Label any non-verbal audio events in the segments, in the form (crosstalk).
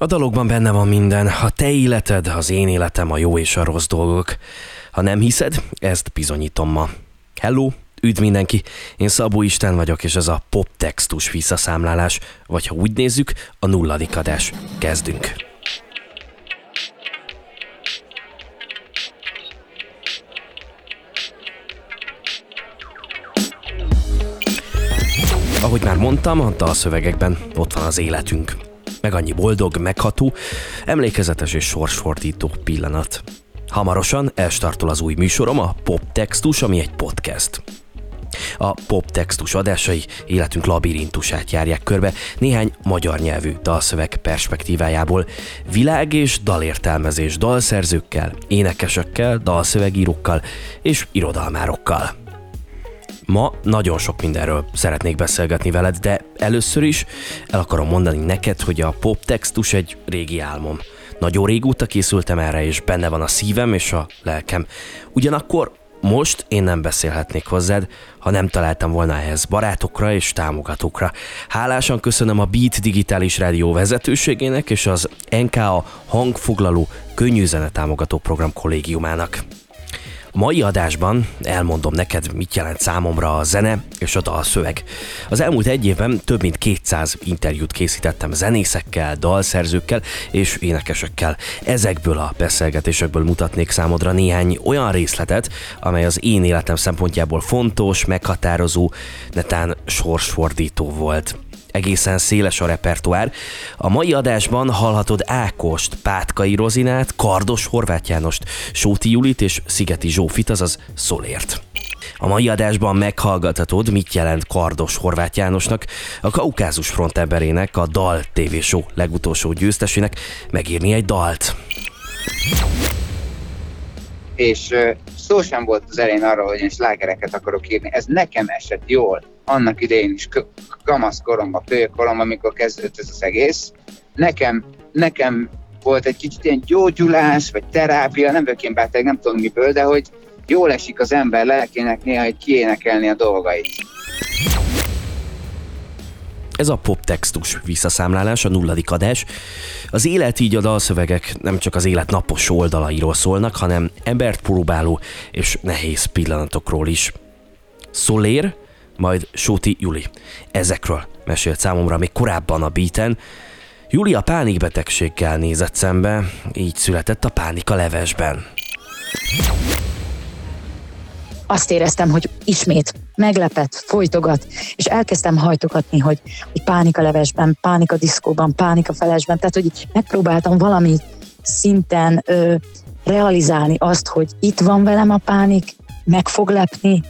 A dalokban benne van minden, a te életed, az én életem, a jó és a rossz dolgok. Ha nem hiszed, ezt bizonyítom ma. Hello, üdv mindenki, én Szabó Isten vagyok, és ez a pop textus visszaszámlálás, vagy ha úgy nézzük, a nulladik adás. Kezdünk! Ahogy már mondtam, a dalszövegekben ott van az életünk meg annyi boldog, megható, emlékezetes és sorsfordító pillanat. Hamarosan elstartol az új műsorom, a Pop Textus, ami egy podcast. A pop textus adásai életünk labirintusát járják körbe néhány magyar nyelvű dalszöveg perspektívájából, világ és dalértelmezés dalszerzőkkel, énekesekkel, dalszövegírókkal és irodalmárokkal. Ma nagyon sok mindenről szeretnék beszélgetni veled, de először is el akarom mondani neked, hogy a pop textus egy régi álmom. Nagyon régóta készültem erre, és benne van a szívem és a lelkem. Ugyanakkor most én nem beszélhetnék hozzád, ha nem találtam volna ehhez barátokra és támogatókra. Hálásan köszönöm a Beat Digitális Rádió vezetőségének és az NKA hangfoglaló könnyű zene támogató program kollégiumának. Mai adásban elmondom neked, mit jelent számomra a zene és a dalszöveg. Az elmúlt egy évben több mint 200 interjút készítettem zenészekkel, dalszerzőkkel és énekesekkel. Ezekből a beszélgetésekből mutatnék számodra néhány olyan részletet, amely az én életem szempontjából fontos, meghatározó, netán sorsfordító volt egészen széles a repertoár. A mai adásban hallhatod Ákost, Pátkai Rozinát, Kardos Horváth Jánost, Sóti Julit és Szigeti Zsófit, azaz Szolért. A mai adásban meghallgathatod, mit jelent Kardos Horváth Jánosnak, a Kaukázus frontemberének, a Dal TV Show legutolsó győztesének megírni egy dalt. És szó sem volt az elején arra, hogy én slágereket akarok írni. Ez nekem esett jól annak idején is kamaszkoromban, főkoromban, amikor kezdődött ez az egész. Nekem, nekem volt egy kicsit ilyen gyógyulás, vagy terápia, nem vagyok én beteg, nem tudom miből, de hogy jól esik az ember lelkének néha, hogy kiénekelni a dolgait. Ez a pop textus visszaszámlálás, a nulladik adás. Az élet így a dalszövegek nem csak az élet napos oldalairól szólnak, hanem embert próbáló és nehéz pillanatokról is. Szolér, majd Sóti Juli. Ezekről mesélt számomra még korábban a beaten. Juli a pánikbetegséggel nézett szembe, így született a pánika levesben. Azt éreztem, hogy ismét meglepett, folytogat, és elkezdtem hajtogatni, hogy, hogy pánika levesben, pánika diszkóban, pánika felesben, tehát hogy megpróbáltam valami szinten ö, realizálni azt, hogy itt van velem a pánik, meg fog lepni,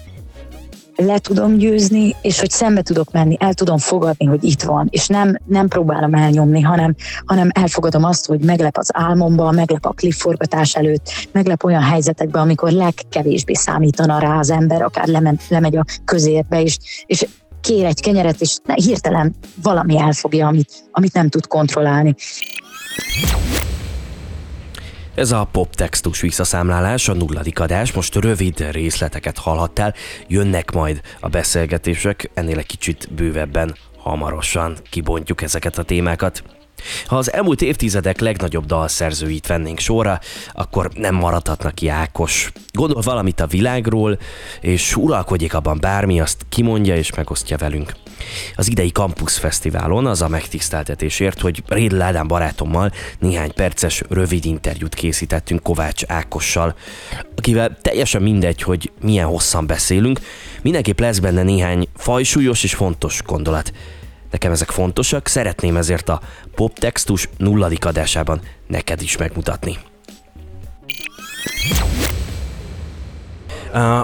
le tudom győzni, és hogy szembe tudok menni, el tudom fogadni, hogy itt van, és nem, nem próbálom elnyomni, hanem, hanem elfogadom azt, hogy meglep az álmomban, meglep a klipforgatás előtt, meglep olyan helyzetekben, amikor legkevésbé számítana rá az ember, akár lemen, lemegy a közérbe, és, és kér egy kenyeret, és hirtelen valami elfogja, amit, amit nem tud kontrollálni. Ez a pop textus visszaszámlálás, a nulladik adás, most rövid részleteket hallhattál, jönnek majd a beszélgetések, ennél egy kicsit bővebben hamarosan kibontjuk ezeket a témákat. Ha az elmúlt évtizedek legnagyobb dalszerzőit vennénk sorra, akkor nem maradhatnak ki Ákos. Gondol valamit a világról, és uralkodjék abban bármi, azt kimondja és megosztja velünk. Az idei Campus Fesztiválon az a megtiszteltetésért, hogy Réd Ádám barátommal néhány perces rövid interjút készítettünk Kovács Ákossal, akivel teljesen mindegy, hogy milyen hosszan beszélünk, mindenképp lesz benne néhány fajsúlyos és fontos gondolat. Nekem ezek fontosak, szeretném ezért a poptextus nulladik adásában neked is megmutatni.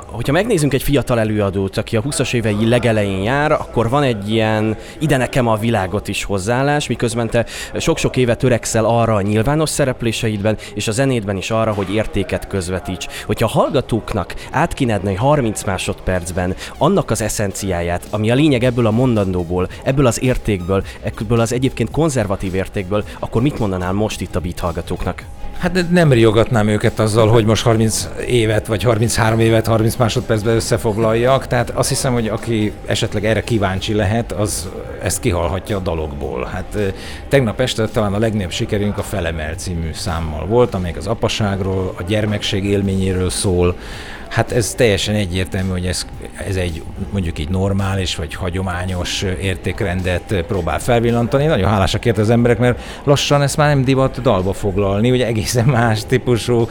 Hogyha megnézzünk egy fiatal előadót, aki a 20-as évei legelején jár, akkor van egy ilyen ide nekem a világot is hozzáállás, miközben te sok-sok éve törekszel arra a nyilvános szerepléseidben, és a zenédben is arra, hogy értéket közvetíts. Hogyha a hallgatóknak át kéne 30 másodpercben annak az eszenciáját, ami a lényeg ebből a mondandóból, ebből az értékből, ebből az egyébként konzervatív értékből, akkor mit mondanál most itt a beat hallgatóknak? Hát nem riogatnám őket azzal, hogy most 30 évet, vagy 33 évet 30 másodpercben összefoglaljak, tehát azt hiszem, hogy aki esetleg erre kíváncsi lehet, az ezt kihalhatja a dalokból. Hát tegnap este talán a legnagyobb sikerünk a Felemel című számmal volt, amelyik az apaságról, a gyermekség élményéről szól, Hát ez teljesen egyértelmű, hogy ez, ez egy mondjuk egy normális vagy hagyományos értékrendet próbál felvillantani. Nagyon hálásak érte az emberek, mert lassan ezt már nem divat dalba foglalni, ugye egészen más típusú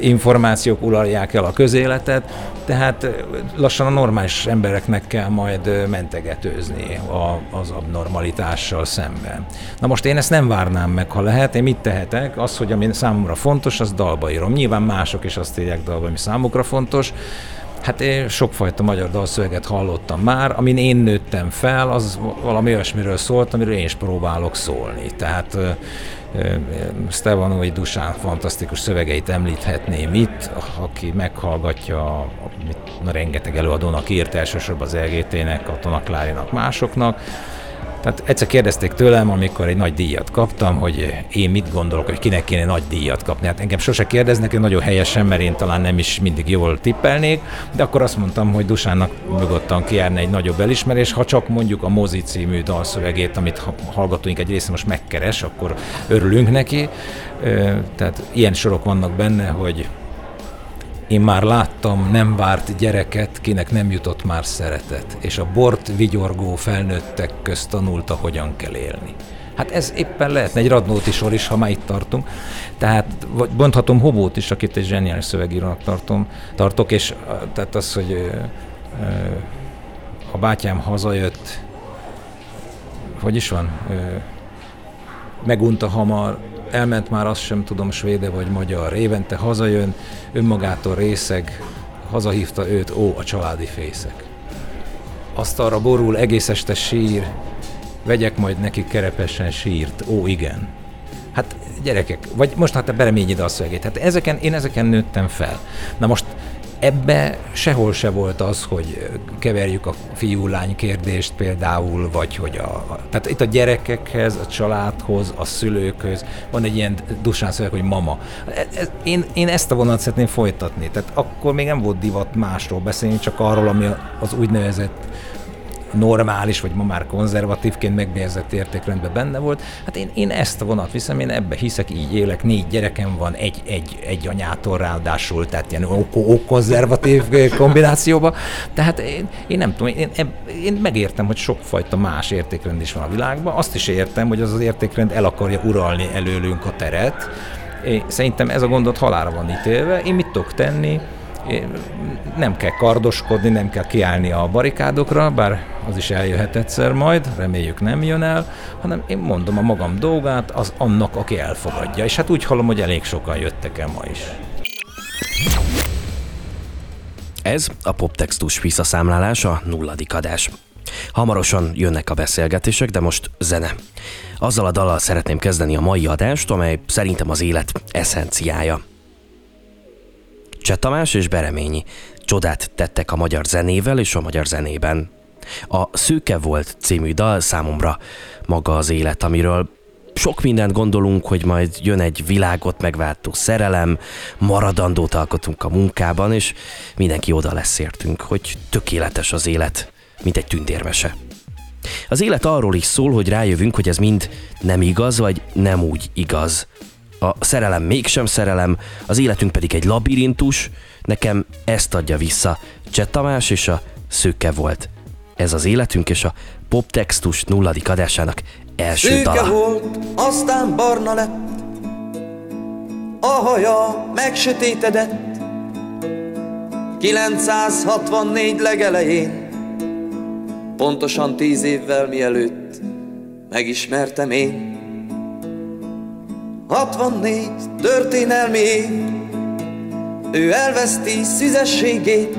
információk uralják el a közéletet, tehát lassan a normális embereknek kell majd mentegetőzni a, az abnormalitással szemben. Na most én ezt nem várnám meg, ha lehet, én mit tehetek? Az, hogy ami számomra fontos, az dalba írom. Nyilván mások is azt írják dalba, ami számukra fontos. Hát én sokfajta magyar dalszöveget hallottam már, amin én nőttem fel, az valami olyasmiről szólt, amiről én is próbálok szólni. Tehát Stevanói Dusán fantasztikus szövegeit említhetném itt, aki meghallgatja, mit na, rengeteg előadónak írt, elsősorban az LGT-nek, a Tonaklárinak, másoknak, tehát egyszer kérdezték tőlem, amikor egy nagy díjat kaptam, hogy én mit gondolok, hogy kinek kéne nagy díjat kapni. Hát engem sose kérdeznek, én nagyon helyesen, mert én talán nem is mindig jól tippelnék, de akkor azt mondtam, hogy Dusánnak nyugodtan kijárna egy nagyobb elismerés, ha csak mondjuk a Mozi című dalszövegét, amit hallgatóink egy része most megkeres, akkor örülünk neki. Tehát ilyen sorok vannak benne, hogy én már láttam nem várt gyereket, kinek nem jutott már szeretet, és a bort vigyorgó felnőttek közt tanulta, hogyan kell élni. Hát ez éppen lehetne egy Radnóti sor is, ha már itt tartunk. Tehát vagy mondhatom Hobót is, akit egy zseniális szövegírónak tartom, tartok, és tehát az, hogy a bátyám hazajött, hogy is van, megunta hamar, elment már azt sem tudom, svéde vagy magyar, évente hazajön, önmagától részeg, hazahívta őt, ó, a családi fészek. Azt arra borul, egész este sír, vegyek majd neki kerepesen sírt, ó, igen. Hát gyerekek, vagy most hát a bereményi a szövegét. Hát ezeken, én ezeken nőttem fel. Na most Ebbe sehol se volt az, hogy keverjük a fiú-lány kérdést például, vagy hogy a. Tehát itt a gyerekekhez, a családhoz, a szülőkhöz van egy ilyen dusán szöveg, hogy mama. Ez, ez, én, én ezt a vonalat szeretném folytatni. Tehát akkor még nem volt divat másról beszélni, csak arról, ami az úgynevezett normális, vagy ma már konzervatívként megbérzett értékrendben benne volt. Hát én, én ezt a vonat viszem, én ebbe hiszek, így élek, négy gyerekem van, egy, egy, egy anyától ráadásul, tehát ilyen konzervatív kombinációba. Tehát én, én nem tudom, én, én megértem, hogy sokfajta más értékrend is van a világban, azt is értem, hogy az az értékrend el akarja uralni előlünk a teret, én, szerintem ez a gondot halára van ítélve. Én mit tudok tenni? Nem kell kardoskodni, nem kell kiállni a barikádokra, bár az is eljöhet egyszer majd, reméljük nem jön el, hanem én mondom a magam dolgát az annak, aki elfogadja. És hát úgy hallom, hogy elég sokan jöttek el ma is. Ez a poptextus visszaszámlálás, a nulladik adás. Hamarosan jönnek a beszélgetések, de most zene. Azzal a dallal szeretném kezdeni a mai adást, amely szerintem az élet eszenciája. Cseh Tamás és Bereményi csodát tettek a magyar zenével és a magyar zenében. A Szőke volt című dal számomra maga az élet, amiről sok mindent gondolunk, hogy majd jön egy világot megváltó szerelem, maradandót alkotunk a munkában, és mindenki oda lesz értünk, hogy tökéletes az élet, mint egy tündérmese. Az élet arról is szól, hogy rájövünk, hogy ez mind nem igaz, vagy nem úgy igaz, a szerelem mégsem szerelem, az életünk pedig egy labirintus, nekem ezt adja vissza Cseh Tamás és a Szőke volt. Ez az életünk és a poptextus nulladik adásának első Szőke dala. volt, aztán barna lett, a haja megsötétedett, 964 legelején, pontosan tíz évvel mielőtt megismertem én. 64 történelmi év, ő elveszti szüzességét,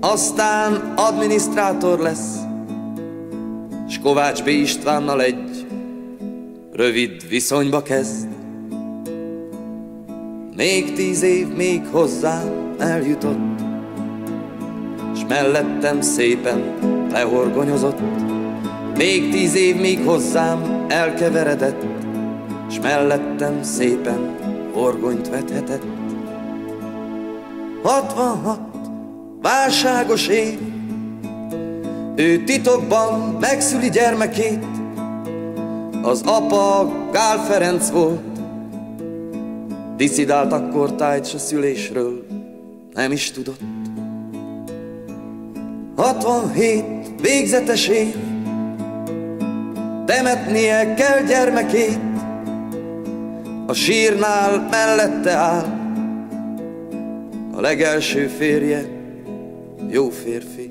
aztán adminisztrátor lesz, s Kovács B. Istvánnal egy rövid viszonyba kezd. Még tíz év még hozzám eljutott, s mellettem szépen lehorgonyozott. Még tíz év még hozzám elkeveredett, s mellettem szépen orgonyt vethetett. 66 válságos év, ő titokban megszüli gyermekét, az apa Gál Ferenc volt, diszidált akkor tájt a szülésről, nem is tudott. 67 végzetes év, temetnie kell gyermekét, a sírnál mellette áll, a legelső férje, jó férfi,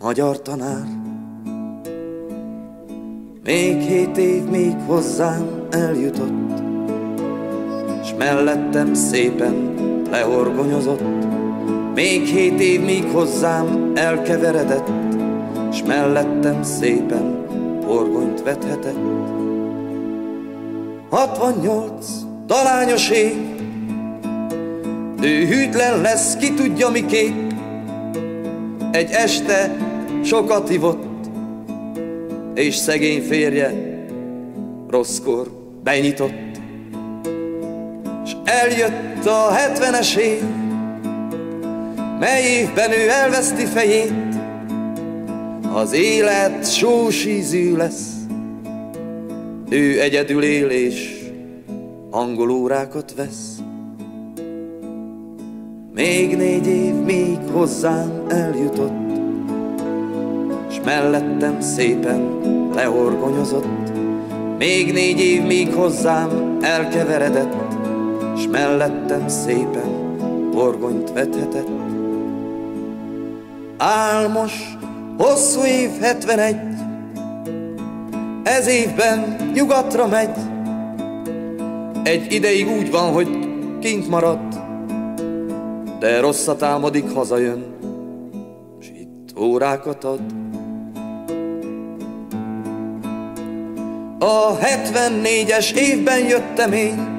magyar tanár. Még hét év még hozzám eljutott, S mellettem szépen lehorgonyozott. Még hét év még hozzám elkeveredett, S mellettem szépen horgonyt vethetett. 68 talányos év, ő hűtlen lesz, ki tudja miképp. Egy este sokat ivott, és szegény férje rosszkor benyitott. És eljött a hetvenes év, mely évben ő elveszti fejét, az élet sós ízű lesz, ő egyedül él és angol órákat vesz. Még négy év, még hozzám eljutott, S mellettem szépen lehorgonyozott. Még négy év, még hozzám elkeveredett, S mellettem szépen horgonyt vethetett. Álmos, hosszú év 71, ez évben nyugatra megy. Egy ideig úgy van, hogy kint maradt, de rosszat álmodik, hazajön, s itt órákat ad. A 74-es évben jöttem én,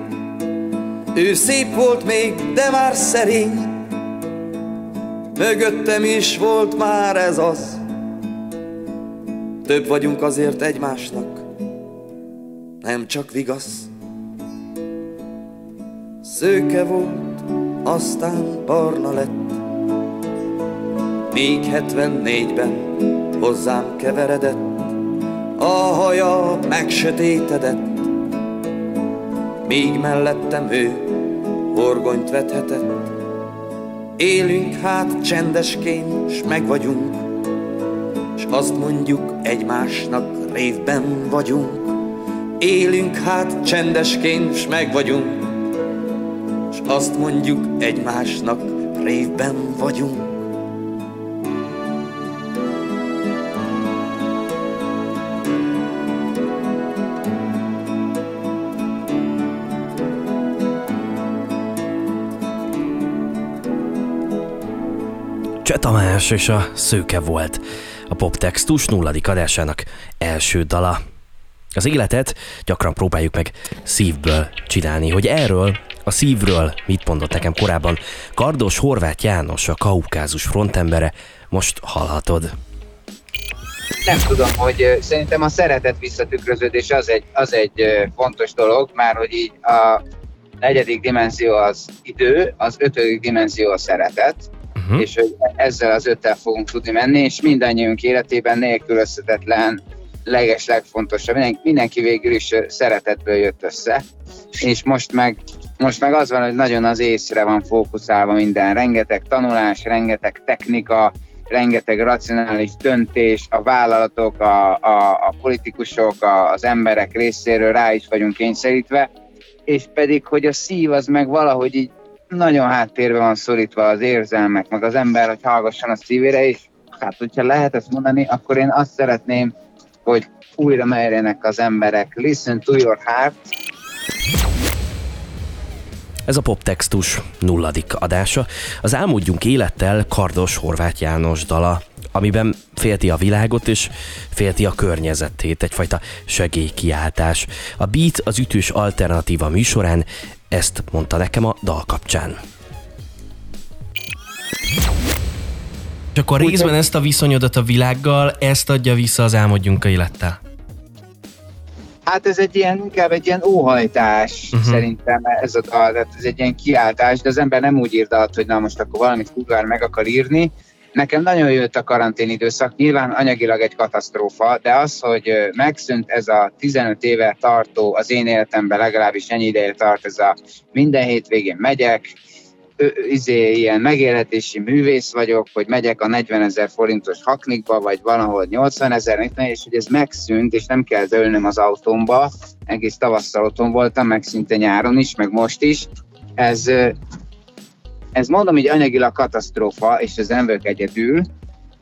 ő szép volt még, de már szerény. Mögöttem is volt már ez az, több vagyunk azért egymásnak, nem csak vigasz. Szőke volt, aztán barna lett, még 74-ben hozzám keveredett, a haja megsötétedett, még mellettem ő horgonyt vethetett. Élünk hát csendesként, s meg vagyunk, s azt mondjuk egymásnak révben vagyunk. Élünk hát csendesként, s meg vagyunk, s azt mondjuk egymásnak révben vagyunk. Cseh Tamás és a Szőke volt a poptextus nulladik adásának első dala. Az életet gyakran próbáljuk meg szívből csinálni, hogy erről a szívről mit mondott nekem korábban Kardos Horváth János, a Kaukázus frontembere, most hallhatod. Nem tudom, hogy szerintem a szeretet visszatükröződés az egy, az egy fontos dolog, már hogy így a negyedik dimenzió az idő, az ötödik dimenzió a szeretet, Uh-huh. és hogy ezzel az öttel fogunk tudni menni, és mindannyiunk életében nélkülözhetetlen, leges, legfontosabb. Mindenki, mindenki végül is szeretetből jött össze, és most meg, most meg az van, hogy nagyon az észre van fókuszálva minden, rengeteg tanulás, rengeteg technika, rengeteg racionális döntés, a vállalatok, a, a, a politikusok, a, az emberek részéről rá is vagyunk kényszerítve, és pedig, hogy a szív az meg valahogy így nagyon háttérbe van szorítva az érzelmek, meg az ember, hogy hallgasson a szívére, és hát, hogyha lehet ezt mondani, akkor én azt szeretném, hogy újra merjenek az emberek. Listen to your heart, Ez a poptextus nulladik adása. Az Álmodjunk élettel Kardos Horváth János dala, amiben félti a világot és félti a környezetét, egyfajta segélykiáltás. A Beat az ütős alternatíva műsorán ezt mondta nekem a dal kapcsán. És akkor részben ezt a viszonyodat a világgal, ezt adja vissza az Álmodjunk élettel. Hát ez egy ilyen, inkább egy ilyen óhajtás, Uh-huh. szerintem ez a dal, tehát ez egy ilyen kiáltás, de az ember nem úgy ír dalt, hogy na most akkor valamit Google meg akar írni. Nekem nagyon jött a karantén időszak, nyilván anyagilag egy katasztrófa, de az, hogy megszűnt ez a 15 éve tartó, az én életemben legalábbis ennyi ideje tart, ez a minden hétvégén megyek, izé, ilyen megélhetési művész vagyok, hogy megyek a 40 ezer forintos haknikba, vagy valahol 80 ezer, és hogy ez megszűnt, és nem kell dőlnöm az autómba, egész tavasszal otthon voltam, meg szinte nyáron is, meg most is. Ez, ez mondom, hogy anyagilag katasztrófa, és ez nem vagyok egyedül,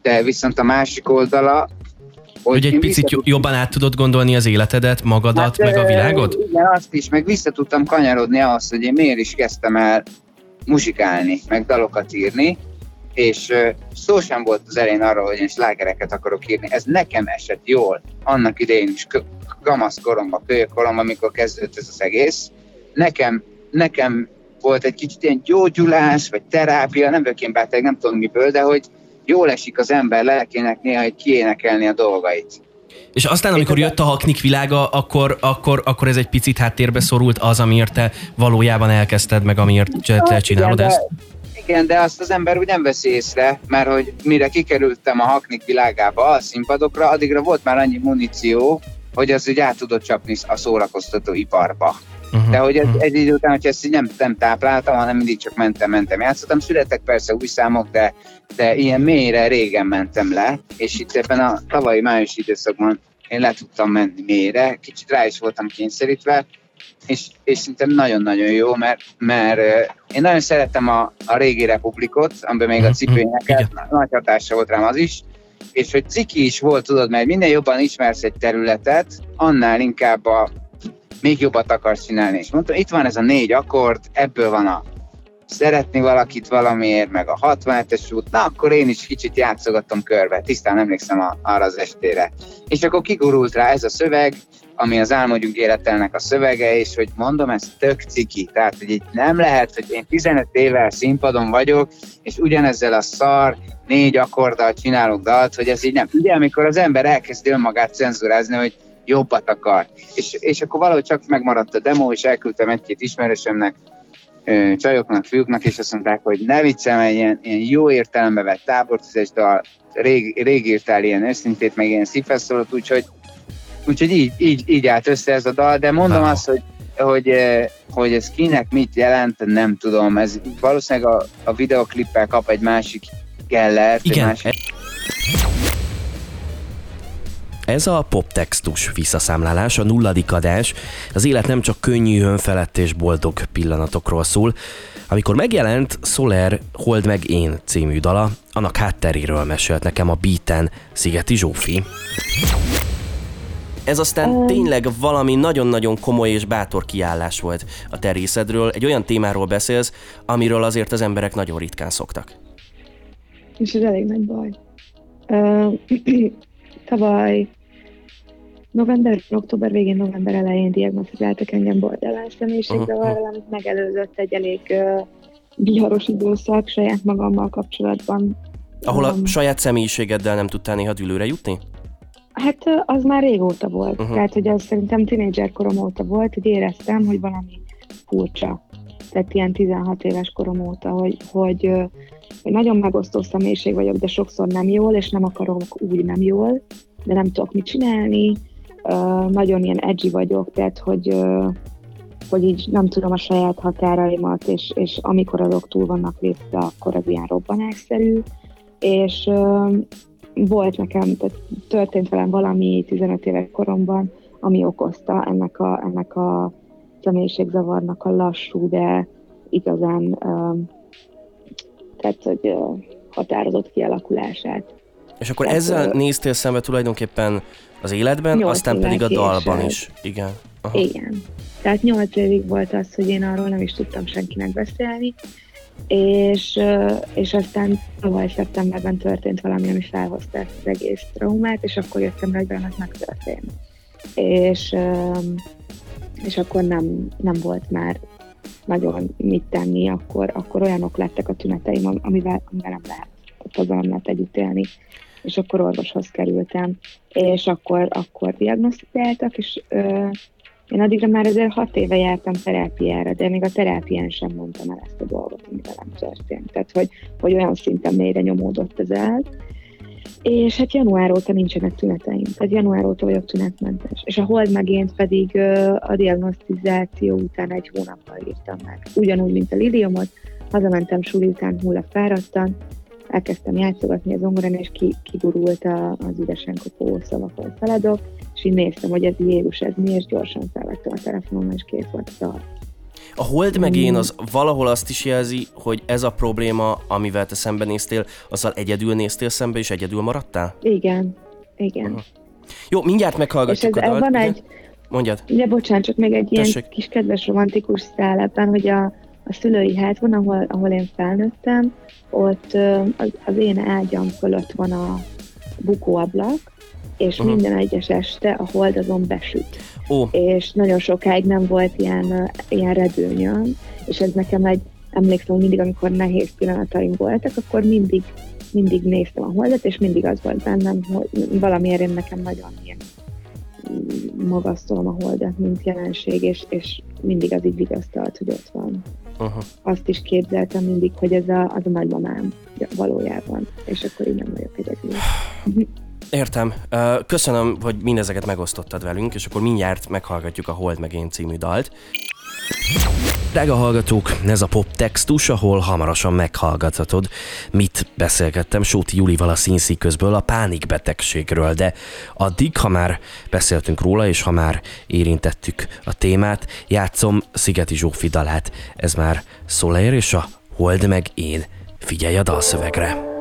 de viszont a másik oldala, Hogy egy én picit vissza- jo- jobban át tudod gondolni az életedet, magadat, meg a ö, világod? Igen, azt is, meg vissza tudtam kanyarodni ahhoz, hogy én miért is kezdtem el muzsikálni, meg dalokat írni, és szó sem volt az elején arról, hogy én slágereket akarok írni. Ez nekem esett jól, annak idején is, kamasz koromban, kölyökoromban, amikor kezdődött ez az egész. Nekem, nekem volt egy kicsit ilyen gyógyulás, vagy terápia, nem vagyok én beteg, nem tudom miből, de hogy jól esik az ember lelkének néha, hogy kiénekelni a dolgait. És aztán, amikor jött a haknik világa, akkor, akkor, akkor ez egy picit háttérbe szorult az, amiért te valójában elkezdted, meg amiért te- te csinálod ezt? Igen, de azt az ember úgy nem veszi észre, mert hogy mire kikerültem a haknik világába, a színpadokra, addigra volt már annyi muníció, hogy az úgy át tudott csapni a szórakoztató iparba. Uh-huh. De hogy ez, egy idő után, hogy ezt így nem, nem tápláltam, hanem mindig csak mentem, mentem, játszottam. Születtek persze új számok, de, de ilyen mélyre régen mentem le, és itt ebben a tavalyi május időszakban én le tudtam menni mélyre, kicsit rá is voltam kényszerítve, és, és szerintem nagyon-nagyon jó, mert, mert én nagyon szerettem a, a régi republikot, amiben még a Mhm, cipőnyeket, igen. nagy hatása volt rám az is, és hogy ciki is volt, tudod, mert minél jobban ismersz egy területet, annál inkább a, még jobbat akarsz csinálni. És mondtam, itt van ez a négy akkord, ebből van a szeretni valakit valamiért, meg a 67-es út, na akkor én is kicsit játszogattam körbe, tisztán emlékszem a, arra az estére. És akkor kigurult rá ez a szöveg, ami az Álmodjunk életelnek a szövege, és hogy mondom, ez tök ciki. Tehát, hogy így nem lehet, hogy én 15 évvel színpadon vagyok, és ugyanezzel a szar négy akkorddal csinálok dalt, hogy ez így nem. Ugye, amikor az ember elkezdi önmagát cenzurázni, hogy jobbat akar. És, és akkor valahogy csak megmaradt a demo, és elküldtem egy-két ismerősömnek, csajoknak, fiúknak, és azt mondták, hogy ne viccem, ilyen, ilyen jó értelembe vett tábortüzes dal, rég, rég írtál ilyen őszintét, meg ilyen szívfeszolót, úgyhogy, úgyhogy így, így, így állt össze ez a dal, de mondom Wow. azt, hogy, hogy, eh, hogy ez kinek mit jelent, nem tudom, ez valószínűleg a, a videoklippel kap egy másik kellert, egy Igen. másik Ez a poptextus visszaszámlálás, a nulladik adás. Az élet nem csak könnyű, önfelett és boldog pillanatokról szól. Amikor megjelent Soler Hold meg én című dala, annak hátteréről mesélt nekem a beaten Szigeti Zsófi. Ez aztán tényleg valami nagyon-nagyon komoly és bátor kiállás volt a te részedről. Egy olyan témáról beszélsz, amiről azért az emberek nagyon ritkán szoktak. És ez elég nagy baj. Ö, (clears throat) tavaly november, október végén, november elején diagnosztizáltak engem borderline személyiségzavarral, amit megelőzött egy elég ö, viharos időszak saját magammal kapcsolatban. Ahol a Um, saját személyiségeddel nem tudtál néha dűlőre jutni? Hát az már régóta volt. Uh-huh. Tehát, hogy az szerintem tínédzser korom óta volt, hogy éreztem, hogy valami furcsa. Tehát ilyen 16 éves korom óta, hogy, hogy, hogy nagyon megosztó személyiség vagyok, de sokszor nem jól, és nem akarok úgy nem jól, de nem tudok mit csinálni. Nagyon ilyen edgy vagyok, tehát, hogy, ö, hogy így nem tudom a saját határaimat, és, és amikor azok túl vannak lépve, akkor az ilyen robbanásszerű. És volt nekem, tehát történt velem valami 15 éves koromban, ami okozta ennek a, ennek a személyiségzavarnak a lassú, de igazán tehát, hogy határozott kialakulását. És akkor Hát, ezzel ö, néztél szembe tulajdonképpen az életben, aztán pedig a dalban később. is. Igen. Aha. Igen. Tehát nyolc évig volt az, hogy én arról nem is tudtam senkinek beszélni, és, és aztán tavaly szeptemberben történt valami, ami felhozta ezt az egész traumát, és akkor jöttem rá, hogy ez megtörtént. És, és akkor nem, nem volt már nagyon mit tenni, akkor, akkor olyanok lettek a tüneteim, am- amivel, amivel nem lehet, azzal nem együtt élni. és akkor orvoshoz kerültem, és akkor, akkor diagnosztizáltak, és ö, én addigra már azért hat éve jártam terápiára, de még a terápián sem mondtam el ezt a dolgot, ami velem történt. Tehát, hogy, hogy olyan szinten mélyre nyomódott ez el. És hát január óta nincsenek tüneteim, tehát január óta vagyok tünetmentes. És a hold megént pedig a diagnosztizáció után egy hónappal írtam meg. Ugyanúgy, mint a liliomot, hazamentem suli után hulla fáradtan, elkezdtem játszogatni az zongorán, és ki, kigurult a, az üdesen kopó szavakon feladok, és így néztem, hogy ez Jézus, ez mi, és gyorsan felvettem a telefonom, és kész volt a a hold meg én az valahol azt is jelzi, hogy ez a probléma, amivel te szembenéztél, azzal egyedül néztél szembe, és egyedül maradtál? Igen, igen. Uh-huh. Jó, mindjárt meghallgatjuk és ez, a dalt. Van egy, Mondjad. Ugye, bocsánat, csak még egy Tessék. ilyen kis kedves romantikus szál ebben, hogy a, a szülői házban, ahol, ahol én felnőttem, ott az, az én ágyam fölött van a bukóablak, és uh-huh. minden egyes este a hold azon besüt. Oh. És nagyon sokáig nem volt ilyen, ilyen redőnyöm, és ez nekem egy, emlékszem, mindig, amikor nehéz pillanataim voltak, akkor mindig, mindig néztem a holdat, és mindig az volt bennem, hogy valamiért én nekem nagyon ilyen magasztalom a holdat, mint jelenség, és, és mindig az így vigasztalt, hogy ott van. Uh-huh. Azt is képzeltem mindig, hogy ez a, az a nagymamám valójában, és akkor így nem vagyok egyedül. (sighs) Értem. Köszönöm, hogy mindezeket megosztottad velünk, és akkor mindjárt meghallgatjuk a Hold meg én című dalt. Drága hallgatók, ez a pop textus, ahol hamarosan meghallgathatod, mit beszélgettem Sóti Julival a közből a pánikbetegségről, de addig, ha már beszéltünk róla, és ha már érintettük a témát, játszom Szigeti Zsófi dalát. Ez már Soler és a Hold meg én. Figyelj a dalszövegre!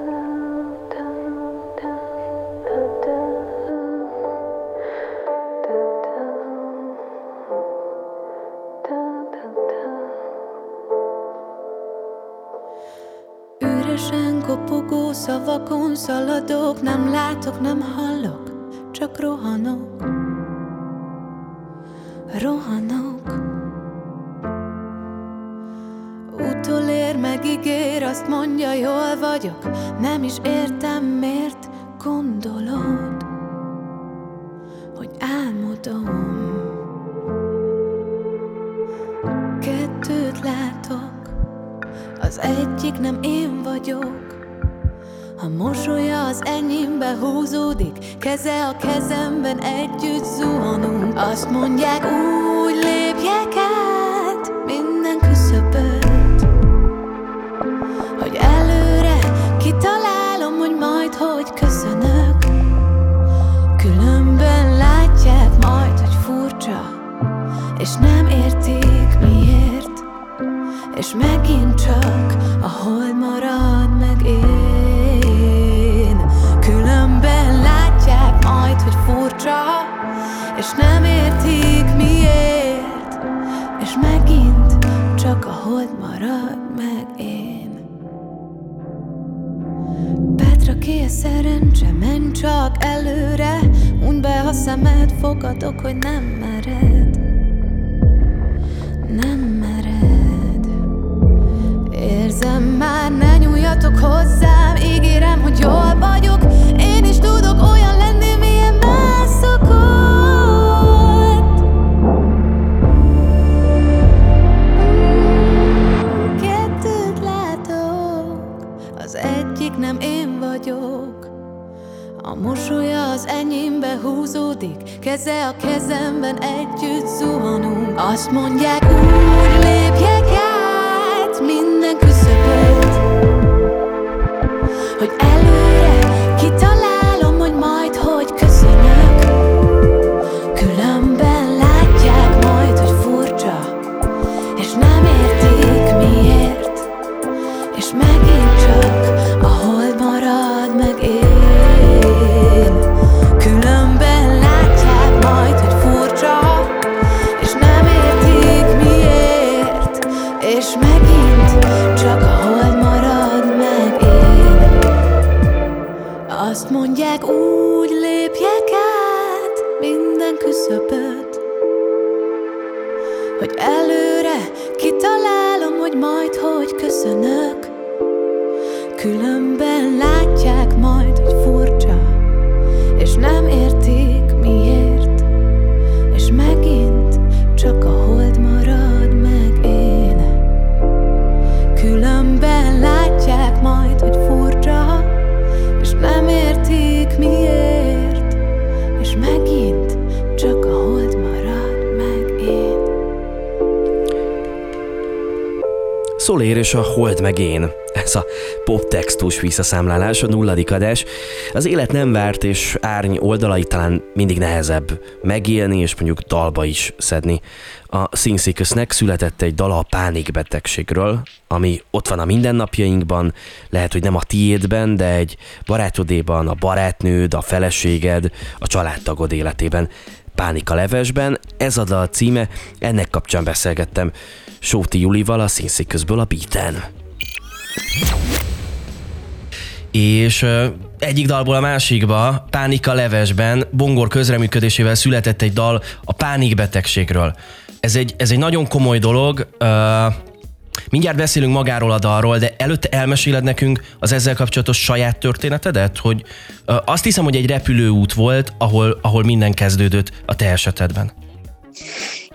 Fogadok, hogy nem mered. Keze a kezemben együtt zuhanunk. Azt mondják Szolér és a Hold meg én. Ez a poptextus visszaszámlálás, a nulladik adás. Az élet nem várt, és árny oldalai talán mindig nehezebb megélni, és mondjuk dalba is szedni. A Sinsikusnek született egy dala a pánikbetegségről, ami ott van a mindennapjainkban, lehet, hogy nem a tiédben, de egy barátodéban, a barátnőd, a feleséged, a családtagod életében. Pánika levesben, ez a dal címe, ennek kapcsán beszélgettem Sóti Julival a Sinsikusből a Beaten. És egyik dalból a másikba, Pánika levesben, Bongor közreműködésével született egy dal a pánikbetegségről. Ez egy, ez egy nagyon komoly dolog, Mindjárt beszélünk magáról a dalról, de előtte elmeséled nekünk az ezzel kapcsolatos saját történetedet? Hogy azt hiszem, hogy egy repülőút volt, ahol, ahol minden kezdődött a te esetedben.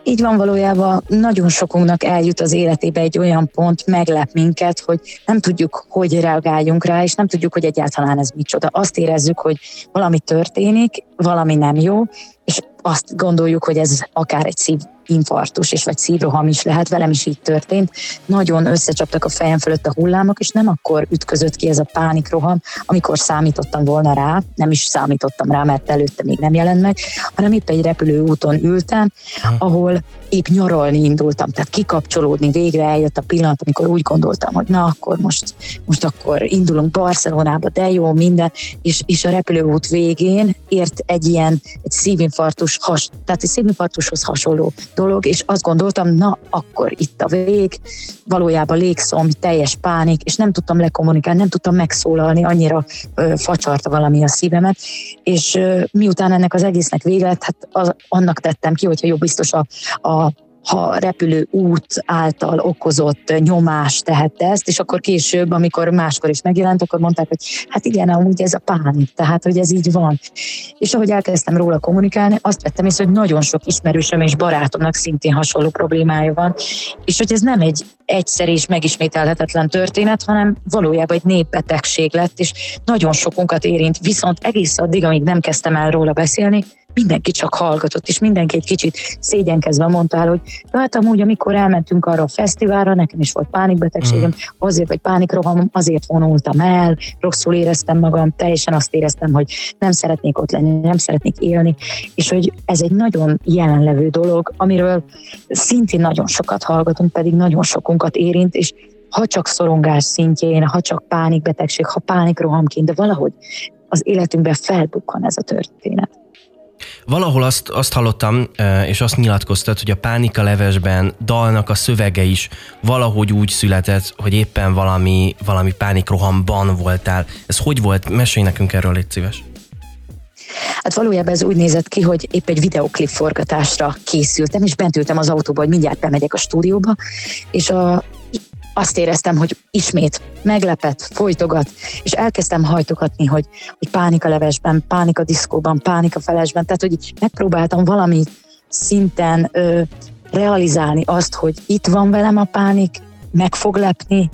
Így van valójában, nagyon sokunknak eljut az életébe egy olyan pont, meglep minket, hogy nem tudjuk, hogy reagáljunk rá, és nem tudjuk, hogy egyáltalán ez micsoda. Azt érezzük, hogy valami történik, valami nem jó, és azt gondoljuk, hogy ez akár egy szív infarktus és vagy szívroham is lehet, velem is így történt. Nagyon összecsaptak a fejem fölött a hullámok, és nem akkor ütközött ki ez a pánikroham, amikor számítottam volna rá, nem is számítottam rá, mert előtte még nem jelent meg, hanem épp egy repülőúton ültem, ahol épp nyaralni indultam, tehát kikapcsolódni, végre eljött a pillanat, amikor úgy gondoltam, hogy na akkor most, most akkor indulunk Barcelonába, de jó, minden, és, és a repülőút végén ért egy ilyen egy szívinfarktus, has, tehát egy szívinfarktushoz hasonló dolog, és azt gondoltam, na akkor itt a vég, valójában légszom, teljes pánik, és nem tudtam lekommunikálni, nem tudtam megszólalni, annyira ö, facsarta valami a szívemet, és ö, miután ennek az egésznek vége lett, hát az, annak tettem ki, hogyha jó biztos a, a ha repülő út által okozott nyomás tehette ezt, és akkor később, amikor máskor is megjelent, akkor mondták, hogy hát igen, amúgy ez a pánik, tehát hogy ez így van. És ahogy elkezdtem róla kommunikálni, azt vettem észre, hogy nagyon sok ismerősöm és barátomnak szintén hasonló problémája van, és hogy ez nem egy egyszer és megismételhetetlen történet, hanem valójában egy népbetegség lett, és nagyon sokunkat érint, viszont egész addig, amíg nem kezdtem el róla beszélni, mindenki csak hallgatott, és mindenki egy kicsit szégyenkezve mondta el, hogy hát amúgy, amikor elmentünk arra a fesztiválra, nekem is volt pánikbetegségem, mm. azért, vagy pánikrohamom, azért vonultam el, rosszul éreztem magam, teljesen azt éreztem, hogy nem szeretnék ott lenni, nem szeretnék élni, és hogy ez egy nagyon jelenlevő dolog, amiről szintén nagyon sokat hallgatunk, pedig nagyon sokunkat érint, és ha csak szorongás szintjén, ha csak pánikbetegség, ha pánikrohamként, de valahogy az életünkben felbukkan ez a történet. Valahol azt, azt hallottam, és azt nyilatkoztat, hogy a Pánika levesben dalnak a szövege is valahogy úgy született, hogy éppen valami, valami pánikrohamban voltál. Ez hogy volt? Mesélj nekünk erről, légy szíves. Hát valójában ez úgy nézett ki, hogy épp egy videoklip forgatásra készültem, és bent ültem az autóba, hogy mindjárt bemegyek a stúdióba, és a azt éreztem, hogy ismét meglepett, folytogat, és elkezdtem hajtogatni, hogy, hogy pánika levesben, pánika diszkóban, pánika felesben, tehát hogy megpróbáltam valami szinten ö, realizálni azt, hogy itt van velem a pánik, meg fog lepni,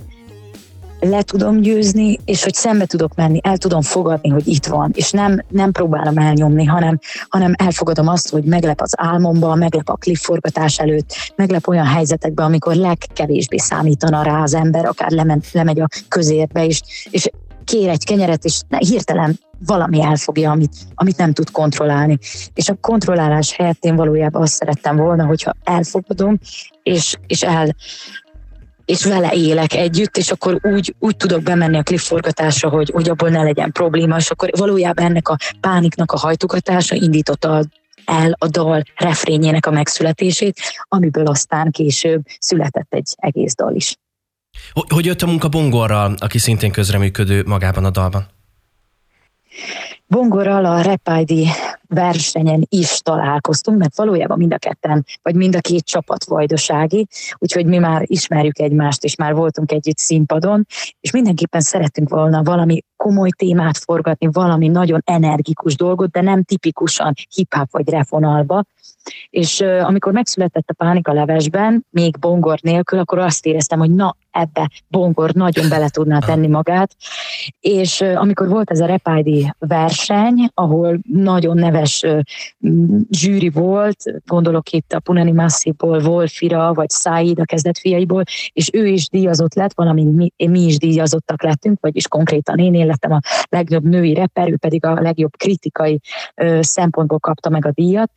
le tudom győzni, és hogy szembe tudok menni, el tudom fogadni, hogy itt van, és nem, nem próbálom elnyomni, hanem, hanem elfogadom azt, hogy meglep az álmomban, meglep a klifforgatás előtt, meglep olyan helyzetekben, amikor legkevésbé számítana rá az ember, akár lemen, lemegy a közérbe, és, és kér egy kenyeret, és hirtelen valami elfogja, amit, amit nem tud kontrollálni. És a kontrollálás helyett én valójában azt szerettem volna, hogyha elfogadom, és, és el, és vele élek együtt, és akkor úgy, úgy tudok bemenni a klipforgatásra, hogy, hogy abból ne legyen probléma, és akkor valójában ennek a pániknak a hajtogatása indította el a dal refrényének a megszületését, amiből aztán később született egy egész dal is. Hogy jött a munka Bongorral, aki szintén közreműködő magában a dalban? Bongorral a Repaidi versenyen is találkoztunk, mert valójában mind a ketten, vagy mind a két csapat vajdasági, úgyhogy mi már ismerjük egymást, és már voltunk együtt színpadon, és mindenképpen szeretünk volna valami komoly témát forgatni, valami nagyon energikus dolgot, de nem tipikusan hip-hop vagy refonalba. És amikor megszületett a Pánika levesben, még bongor nélkül, akkor azt éreztem, hogy na, ebbe bongor nagyon bele tudná tenni magát. És amikor volt ez a Repádi verseny, ahol nagyon neve neves zsűri volt, gondolok itt a Punani Massziból, Wolfira, vagy Said a kezdet fiaiból, és ő is díjazott lett, valamint mi, mi is díjazottak lettünk, vagyis konkrétan én, én a legjobb női reper, ő pedig a legjobb kritikai ö, szempontból kapta meg a díjat,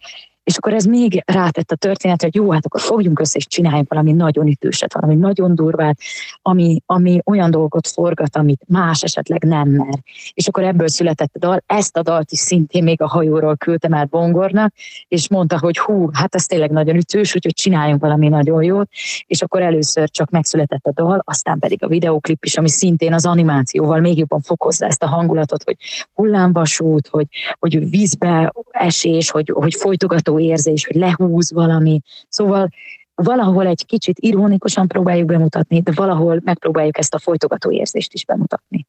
és akkor ez még rátett a történetre, hogy jó, hát akkor fogjunk össze és csináljunk valami nagyon ütőset, valami nagyon durvát, ami, ami olyan dolgot forgat, amit más esetleg nem mer. És akkor ebből született a dal. Ezt a dalt is szintén még a hajóról küldtem át Bongornak, és mondta, hogy hú, hát ez tényleg nagyon ütős, úgyhogy csináljunk valami nagyon jót. És akkor először csak megszületett a dal, aztán pedig a videóklip is, ami szintén az animációval még jobban fokozza ezt a hangulatot, hogy hullámvasút, hogy, hogy vízbe esés, hogy, hogy folytogató érzés, hogy lehúz valami. Szóval valahol egy kicsit ironikusan próbáljuk bemutatni, de valahol megpróbáljuk ezt a folytogató érzést is bemutatni.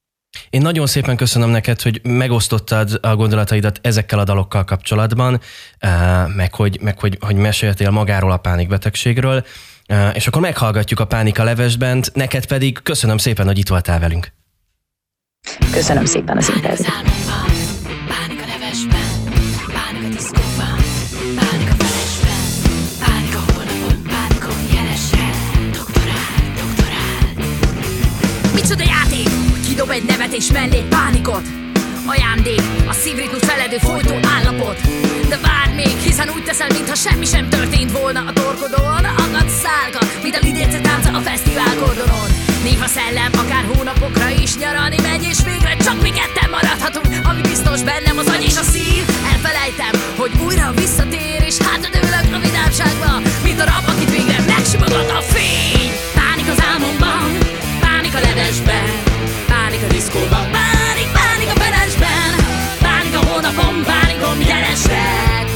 Én nagyon szépen köszönöm neked, hogy megosztottad a gondolataidat ezekkel a dalokkal kapcsolatban, eh, meg hogy, meg hogy, hogy meséltél magáról a pánikbetegségről, eh, és akkor meghallgatjuk a Pánika levesben, neked pedig köszönöm szépen, hogy itt voltál velünk. Köszönöm szépen az interjút. Dob egy nevetés mellé pánikot. Ajándék, a szívritmus feledő folytó állapot. De várj még, hiszen úgy teszel, mintha semmi sem történt volna a torkodon. Agad szálka, mint a lidérce tánca a fesztivál kordonon Néha szellem, akár hónapokra is nyaralni megy És végre csak mi ketten maradhatunk Ami biztos bennem az agy és a szív. Elfelejtem, hogy újra visszatér És hátradőlök a vidámságba. Mint a rab, akit végre megsimogat a fény. Pánik az álmomban, pánik a levesben Pánik, pánik a felesben Pánik a hónapon, pánikom jelesek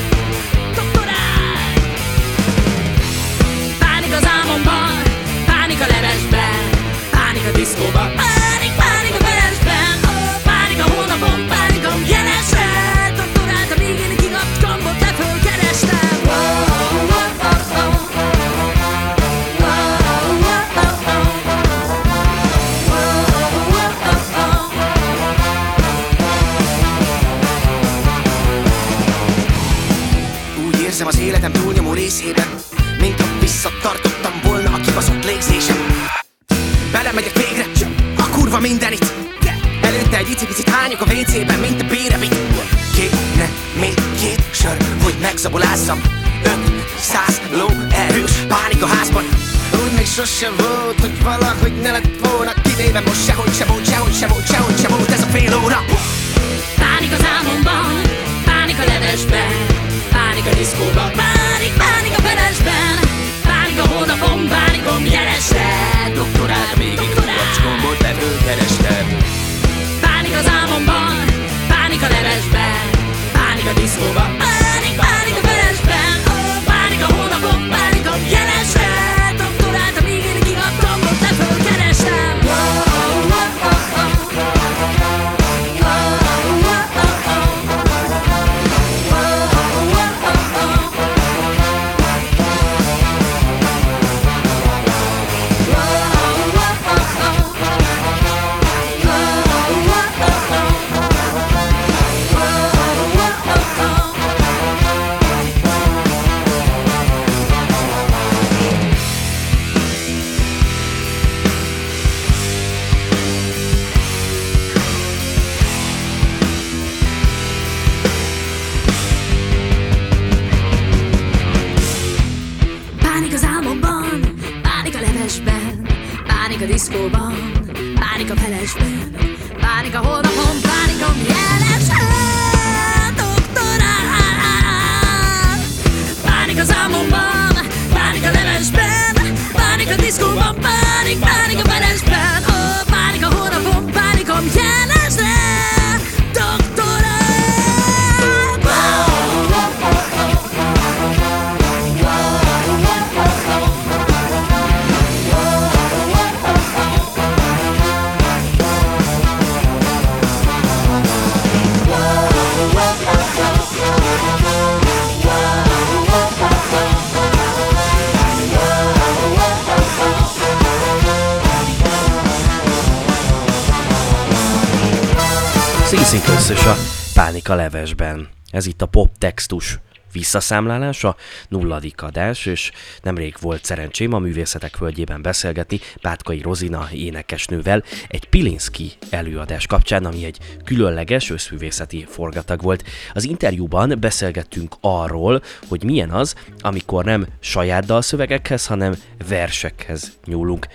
Szíszitösz és a Pánika levesben. Ez itt a pop textus visszaszámlálása, nulladik adás, és nemrég volt szerencsém a művészetek völgyében beszélgetni Pátkai Rozina énekesnővel egy Pilinszki előadás kapcsán, ami egy különleges összművészeti forgatag volt. Az interjúban beszélgettünk arról, hogy milyen az, amikor nem saját dalszövegekhez, hanem versekhez nyúlunk.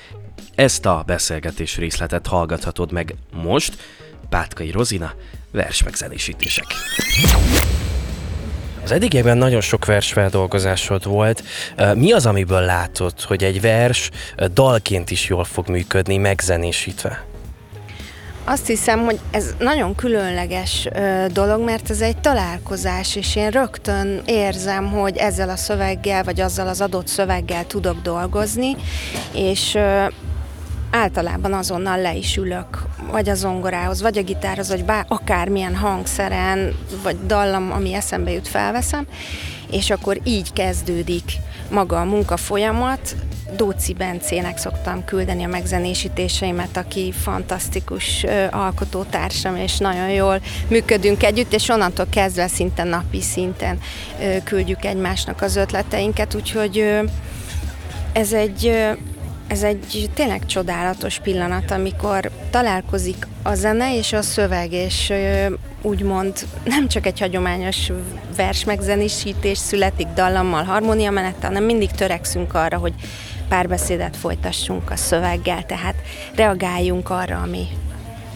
Ezt a beszélgetés részletet hallgathatod meg most, Pátkai Rozina, vers megzenésítések. Az eddigiekben nagyon sok versfeldolgozásod volt. Mi az, amiből látod, hogy egy vers dalként is jól fog működni, megzenésítve? Azt hiszem, hogy ez nagyon különleges ö, dolog, mert ez egy találkozás, és én rögtön érzem, hogy ezzel a szöveggel, vagy azzal az adott szöveggel tudok dolgozni, és ö, általában azonnal le is ülök, vagy a zongorához, vagy a gitárhoz, vagy bár, akármilyen hangszeren, vagy dallam, ami eszembe jut, felveszem, és akkor így kezdődik maga a munka folyamat. Dóci Bencének szoktam küldeni a megzenésítéseimet, aki fantasztikus alkotótársam, és nagyon jól működünk együtt, és onnantól kezdve szinte napi szinten küldjük egymásnak az ötleteinket, úgyhogy ez egy ez egy tényleg csodálatos pillanat, amikor találkozik a zene és a szöveg, és úgymond nem csak egy hagyományos vers megzenésítés születik dallammal, harmóniamenettel, hanem mindig törekszünk arra, hogy párbeszédet folytassunk a szöveggel, tehát reagáljunk arra, ami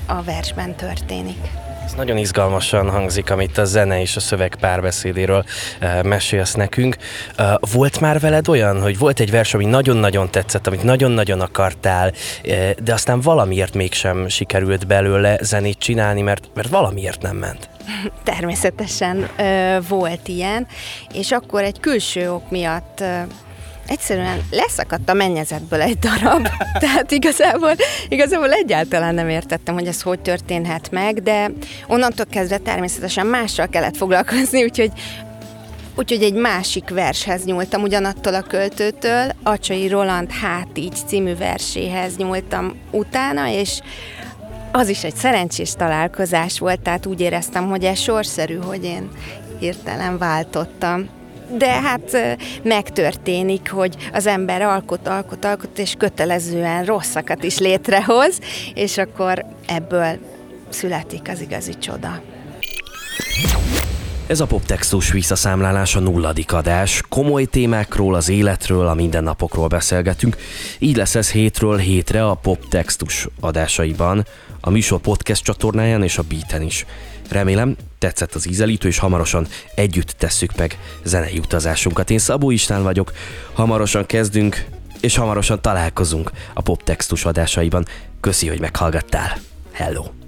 a versben történik. Ez nagyon izgalmasan hangzik, amit a zene és a szöveg párbeszédéről uh, mesélsz nekünk. Uh, volt már veled olyan, hogy volt egy vers, ami nagyon-nagyon tetszett, amit nagyon-nagyon akartál, uh, de aztán valamiért mégsem sikerült belőle zenét csinálni, mert, mert valamiért nem ment? (laughs) Természetesen ö, volt ilyen, és akkor egy külső ok miatt ö, egyszerűen leszakadt a mennyezetből egy darab, (laughs) tehát igazából, igazából egyáltalán nem értettem, hogy ez hogy történhet meg, de onnantól kezdve természetesen mással kellett foglalkozni, úgyhogy Úgyhogy egy másik vershez nyúltam, ugyanattól a költőtől, Acsai Roland Hát így című verséhez nyúltam utána, és az is egy szerencsés találkozás volt, tehát úgy éreztem, hogy ez sorszerű, hogy én hirtelen váltottam de hát megtörténik, hogy az ember alkot, alkot, alkot, és kötelezően rosszakat is létrehoz, és akkor ebből születik az igazi csoda. Ez a poptextus visszaszámlálás a nulladik adás. Komoly témákról, az életről, a mindennapokról beszélgetünk. Így lesz ez hétről hétre a poptextus adásaiban, a műsor podcast csatornáján és a beaten is. Remélem, tetszett az ízelítő, és hamarosan együtt tesszük meg zenei utazásunkat. Én Szabó István vagyok, hamarosan kezdünk, és hamarosan találkozunk a poptextus adásaiban. Köszi, hogy meghallgattál. Hello!